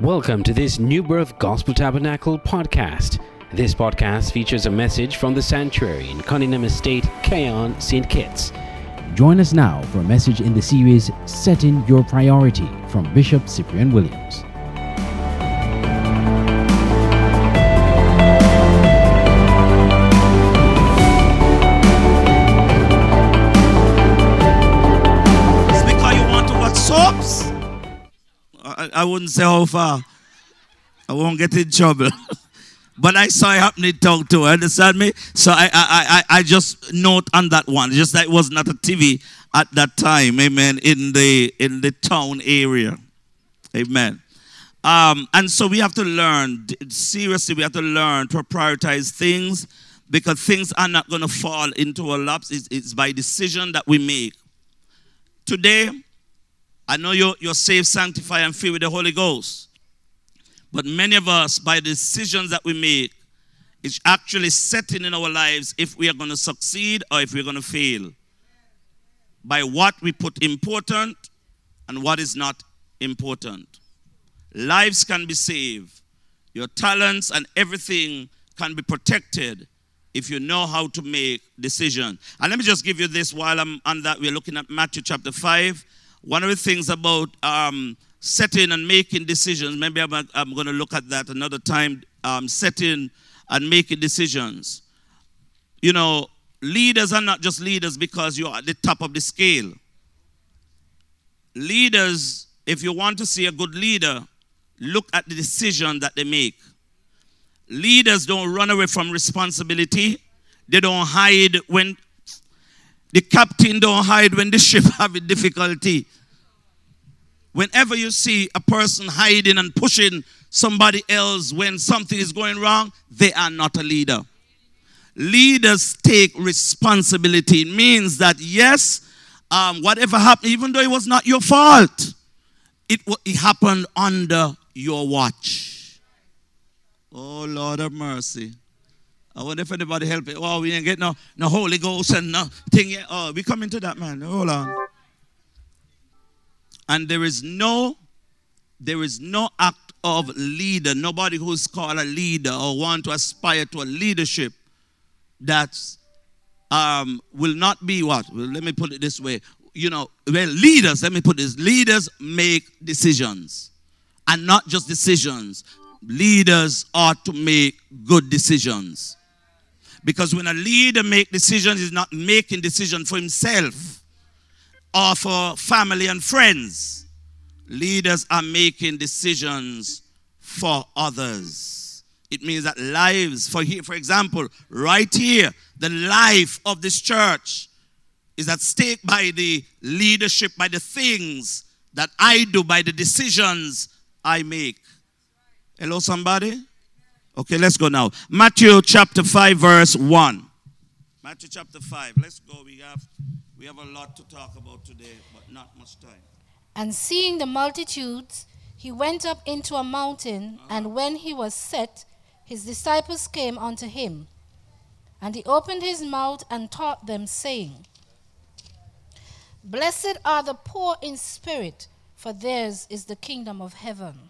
Welcome to this New Birth Gospel Tabernacle podcast. This podcast features a message from the sanctuary in Cunningham Estate, Cayon, St. Kitts. Join us now for a message in the series Setting Your Priority from Bishop Cyprian Williams. I, wouldn't say how far. I won't get in trouble. but I saw it happening talk to her, understand me? So I, I, I, I just note on that one. Just that it was not a TV at that time, amen, in the in the town area. Amen. Um, and so we have to learn, seriously, we have to learn to prioritize things because things are not going to fall into our laps. It's, it's by decision that we make. Today, I know you're, you're saved, sanctified, and filled with the Holy Ghost. But many of us, by the decisions that we make, it's actually setting in our lives if we are going to succeed or if we're going to fail. By what we put important and what is not important. Lives can be saved. Your talents and everything can be protected if you know how to make decisions. And let me just give you this while I'm on that. We're looking at Matthew chapter 5. One of the things about um, setting and making decisions, maybe I'm, I'm going to look at that another time, um, setting and making decisions. You know, leaders are not just leaders because you're at the top of the scale. Leaders, if you want to see a good leader, look at the decision that they make. Leaders don't run away from responsibility. They don't hide when the captain don't hide when the ship having difficulty. Whenever you see a person hiding and pushing somebody else when something is going wrong, they are not a leader. Leaders take responsibility. It means that yes, um, whatever happened, even though it was not your fault, it, it happened under your watch. Oh Lord of mercy. I wonder if anybody help it. Oh, we ain't get no, no Holy Ghost and no thing yet. Oh, we come into that man. Hold on. And there is no, there is no act of leader, nobody who's called a leader or want to aspire to a leadership that um, will not be what? Well, let me put it this way. You know, well, leaders, let me put this leaders make decisions and not just decisions. Leaders ought to make good decisions. Because when a leader make decisions, he's not making decisions for himself or for family and friends. Leaders are making decisions for others. It means that lives, for here, for example, right here, the life of this church is at stake by the leadership, by the things that I do, by the decisions I make. Hello, somebody? Okay, let's go now. Matthew chapter 5, verse 1. Matthew chapter 5. Let's go. We have we have a lot to talk about today, but not much time. And seeing the multitudes, he went up into a mountain, uh-huh. and when he was set, his disciples came unto him. And he opened his mouth and taught them, saying, Blessed are the poor in spirit, for theirs is the kingdom of heaven.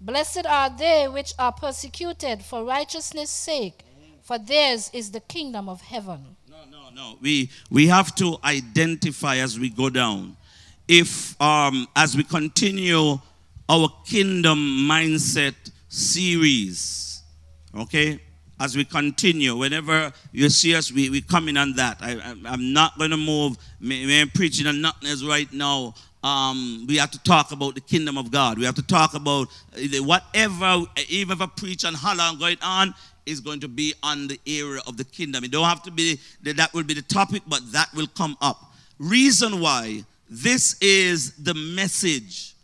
Blessed are they which are persecuted for righteousness' sake, for theirs is the kingdom of heaven. No, no, no. We we have to identify as we go down. If um as we continue our kingdom mindset series, okay? As we continue, whenever you see us, we, we come in on that. I, I, am not going to move. I'm preaching on nothing right now. Um, we have to talk about the kingdom of God. We have to talk about uh, whatever, even if I preach on how long going on, is going to be on the area of the kingdom. It don't have to be that will be the topic, but that will come up. Reason why this is the message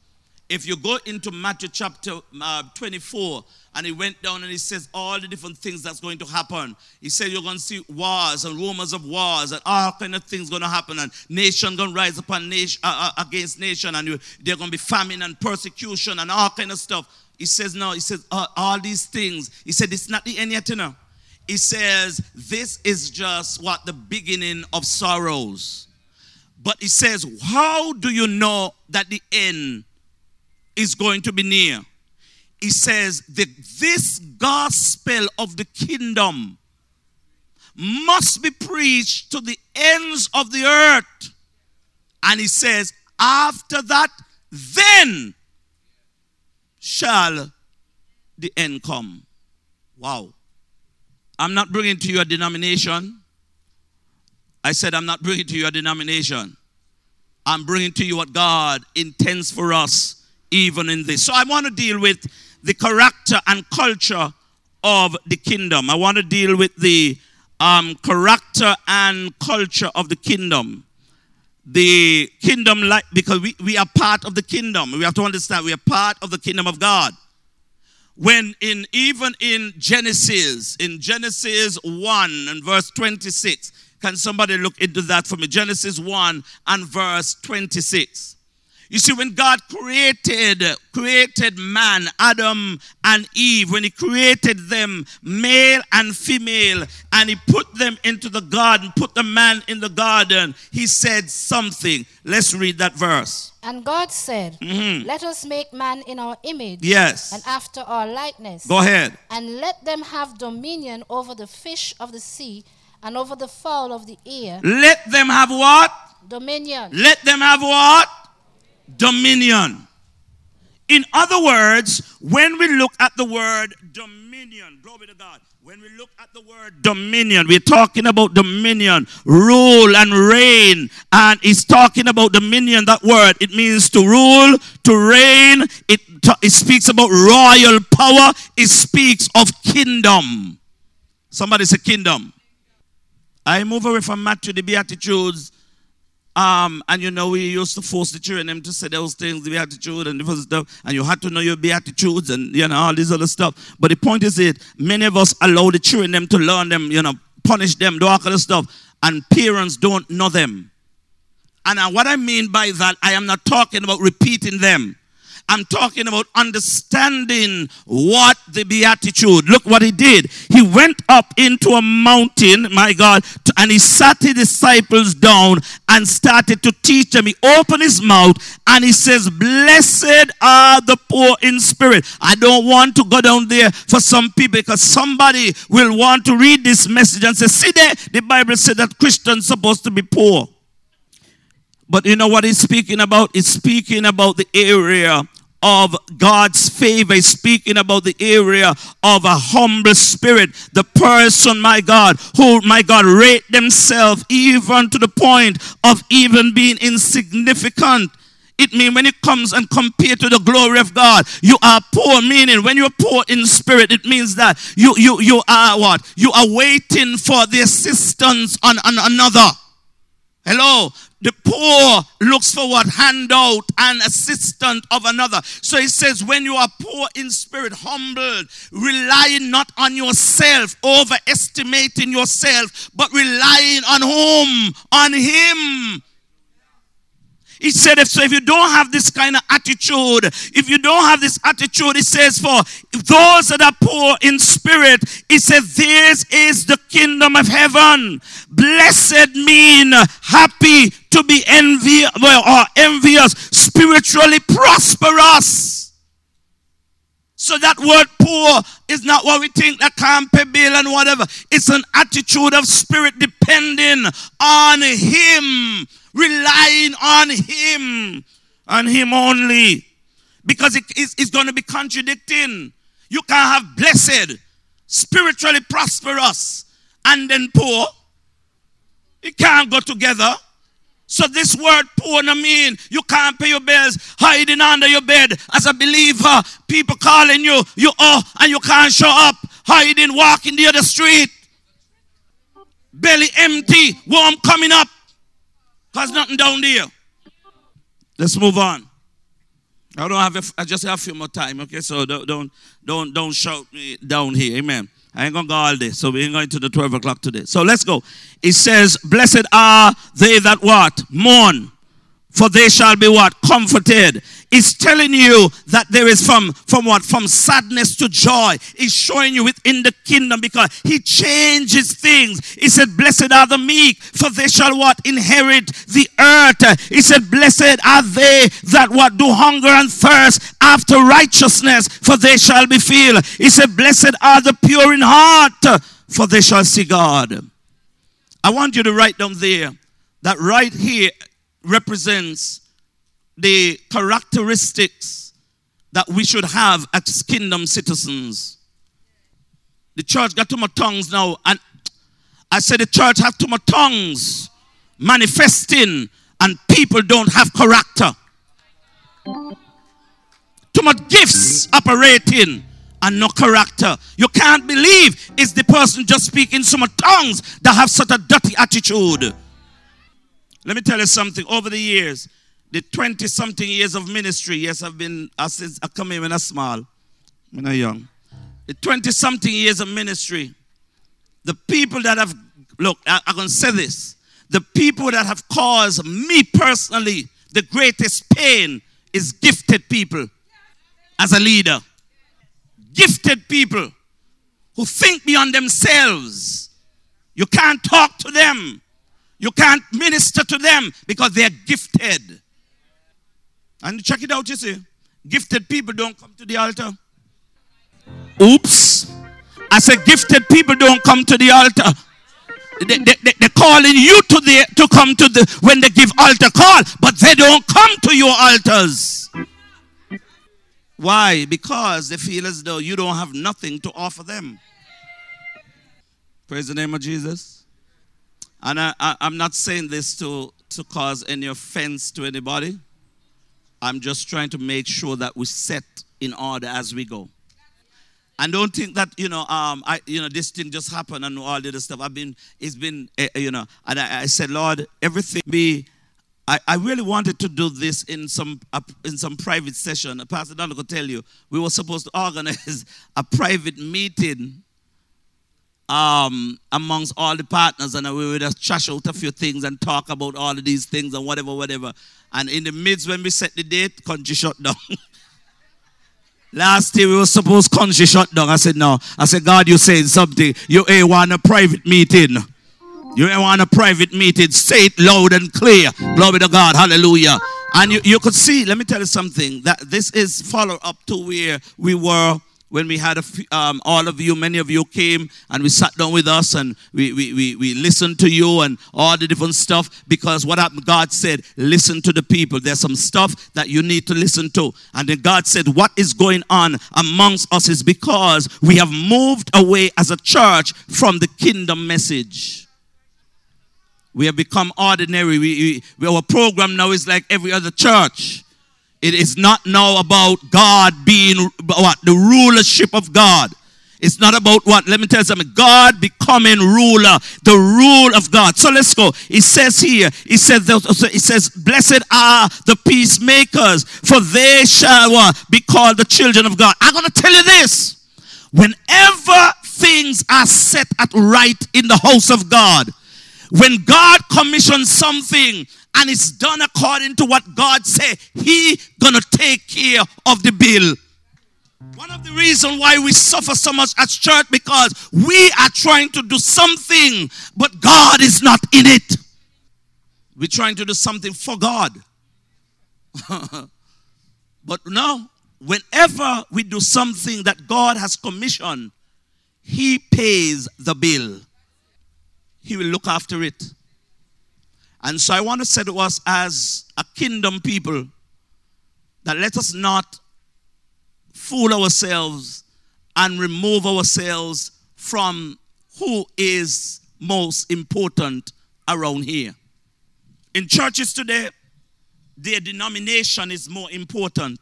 If you go into Matthew chapter uh, 24, and he went down and he says all the different things that's going to happen. He said you're going to see wars and rumors of wars and all kind of things going to happen and nation going to rise upon nation uh, uh, against nation and you, they're going to be famine and persecution and all kind of stuff. He says no. He says uh, all these things. He said it's not the end yet, you know. He says this is just what the beginning of sorrows. But he says, how do you know that the end is going to be near. He says that this gospel of the kingdom must be preached to the ends of the earth. And he says, after that, then shall the end come. Wow. I'm not bringing to you a denomination. I said, I'm not bringing to you a denomination. I'm bringing to you what God intends for us even in this. So I want to deal with the character and culture of the kingdom. I want to deal with the um, character and culture of the kingdom. The kingdom, like because we, we are part of the kingdom. We have to understand we are part of the kingdom of God. When in even in Genesis, in Genesis 1 and verse 26, can somebody look into that for me? Genesis 1 and verse 26. You see, when God created, created man, Adam and Eve, when he created them, male and female, and he put them into the garden, put the man in the garden, he said something. Let's read that verse. And God said, mm-hmm. Let us make man in our image. Yes. And after our likeness. Go ahead. And let them have dominion over the fish of the sea and over the fowl of the air. Let them have what? Dominion. Let them have what? Dominion. In other words, when we look at the word dominion, glory to God, when we look at the word dominion, we're talking about dominion, rule and reign. And he's talking about dominion, that word. It means to rule, to reign. It, it speaks about royal power. It speaks of kingdom. Somebody say kingdom. I move away from Matthew, the Beatitudes, um, and you know, we used to force the children them to say those things, the beatitude and different stuff, and you had to know your beatitudes and you know all this other stuff. But the point is it many of us allow the children them to learn them, you know, punish them, do all kind of stuff, and parents don't know them. And uh, what I mean by that, I am not talking about repeating them. I'm talking about understanding what the beatitude. Look what he did. He went up into a mountain, my God, and he sat his disciples down and started to teach them. He opened his mouth and he says, Blessed are the poor in spirit. I don't want to go down there for some people because somebody will want to read this message and say, See there, the Bible said that Christians supposed to be poor. But you know what he's speaking about? He's speaking about the area of God's favor, speaking about the area of a humble spirit. The person, my God, who, my God, rate themselves even to the point of even being insignificant. It means when it comes and compared to the glory of God, you are poor. Meaning, when you're poor in spirit, it means that you you you are what? You are waiting for the assistance on, on another. Hello. Poor looks for what handout and assistant of another. So he says, when you are poor in spirit, humbled, relying not on yourself, overestimating yourself, but relying on whom? On him he said, if so, if you don't have this kind of attitude, if you don't have this attitude, he says, for those that are poor in spirit, he said, this is the kingdom of heaven. Blessed mean happy to be envy or envious, spiritually prosperous. So that word poor is not what we think that can't pay bill and whatever. It's an attitude of spirit depending on Him relying on Him, on Him only. Because it is it's going to be contradicting. You can't have blessed, spiritually prosperous, and then poor. It can't go together. So this word poor no mean you can't pay your bills hiding under your bed as a believer. People calling you, you oh, and you can't show up, hiding, walking the other street. Belly empty, warm coming up. Cause nothing down there. Let's move on. I don't have. A, I just have a few more time. Okay, so don't don't don't don't shout me down here. Amen. I ain't gonna go all day, so we ain't going to the twelve o'clock today. So let's go. It says, "Blessed are they that what mourn, for they shall be what comforted." Is telling you that there is from, from what? From sadness to joy. He's showing you within the kingdom because he changes things. He said, Blessed are the meek, for they shall what? Inherit the earth. He said, Blessed are they that what? Do hunger and thirst after righteousness, for they shall be filled. He said, Blessed are the pure in heart, for they shall see God. I want you to write down there that right here represents the characteristics that we should have as kingdom citizens. The church got too much tongues now, and I said the church have too much tongues manifesting, and people don't have character. Too much gifts operating and no character. You can't believe it's the person just speaking so much tongues that have such a dirty attitude. Let me tell you something. Over the years, the 20 something years of ministry, yes, I've been, uh, since I come in when I small, when I young. The 20 something years of ministry, the people that have, look, I, I'm say this. The people that have caused me personally the greatest pain is gifted people as a leader. Gifted people who think beyond themselves. You can't talk to them. You can't minister to them because they're gifted. And check it out, you see. Gifted people don't come to the altar. Oops. I said, gifted people don't come to the altar. They, they, they, they're calling you to, the, to come to the when they give altar call, but they don't come to your altars. Why? Because they feel as though you don't have nothing to offer them. Praise the name of Jesus. And I, I, I'm not saying this to, to cause any offense to anybody. I'm just trying to make sure that we set in order as we go. And don't think that you know, um, I you know, this thing just happened and all the other stuff. I've been, it's been, uh, you know, and I, I, said, Lord, everything be. I, I really wanted to do this in some uh, in some private session. Pastor Don could tell you we were supposed to organize a private meeting um, amongst all the partners, and we would just trash out a few things and talk about all of these things and whatever, whatever. And in the midst, when we set the date, country shut down. Last year we were supposed country shut down. I said, no. I said, God, you saying something. You ain't want a private meeting. You ain't want a private meeting. Say it loud and clear. Glory to God. Hallelujah. And you, you could see, let me tell you something, that this is follow up to where we were when we had a, um, all of you, many of you came and we sat down with us and we, we, we, we listened to you and all the different stuff because what happened, God said, listen to the people. There's some stuff that you need to listen to. And then God said, what is going on amongst us is because we have moved away as a church from the kingdom message. We have become ordinary. We, we, our program now is like every other church. It is not now about God being what? The rulership of God. It's not about what? Let me tell you something. God becoming ruler, the rule of God. So let's go. It says here, it says, it says, blessed are the peacemakers, for they shall what? Be called the children of God. I'm going to tell you this. Whenever things are set at right in the house of God, when God commissions something and it's done according to what God said. He gonna take care of the bill. One of the reasons why we suffer so much as church because we are trying to do something, but God is not in it. We're trying to do something for God. but no, whenever we do something that God has commissioned, He pays the bill. He will look after it. And so I want to say to us as a kingdom people that let us not fool ourselves and remove ourselves from who is most important around here. In churches today, their denomination is more important.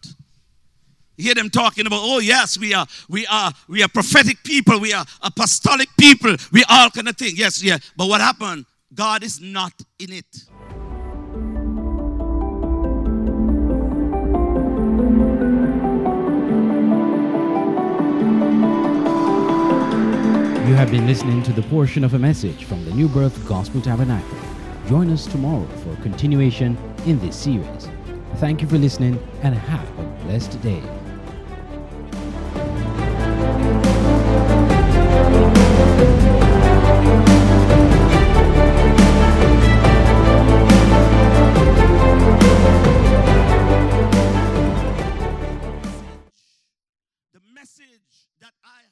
You hear them talking about, oh yes, we are, we are, we are prophetic people, we are apostolic people, we all kind of thing. Yes, yeah. But what happened? God is not in it. You have been listening to the portion of a message from the New Birth Gospel Tabernacle. Join us tomorrow for continuation in this series. Thank you for listening and have a blessed day.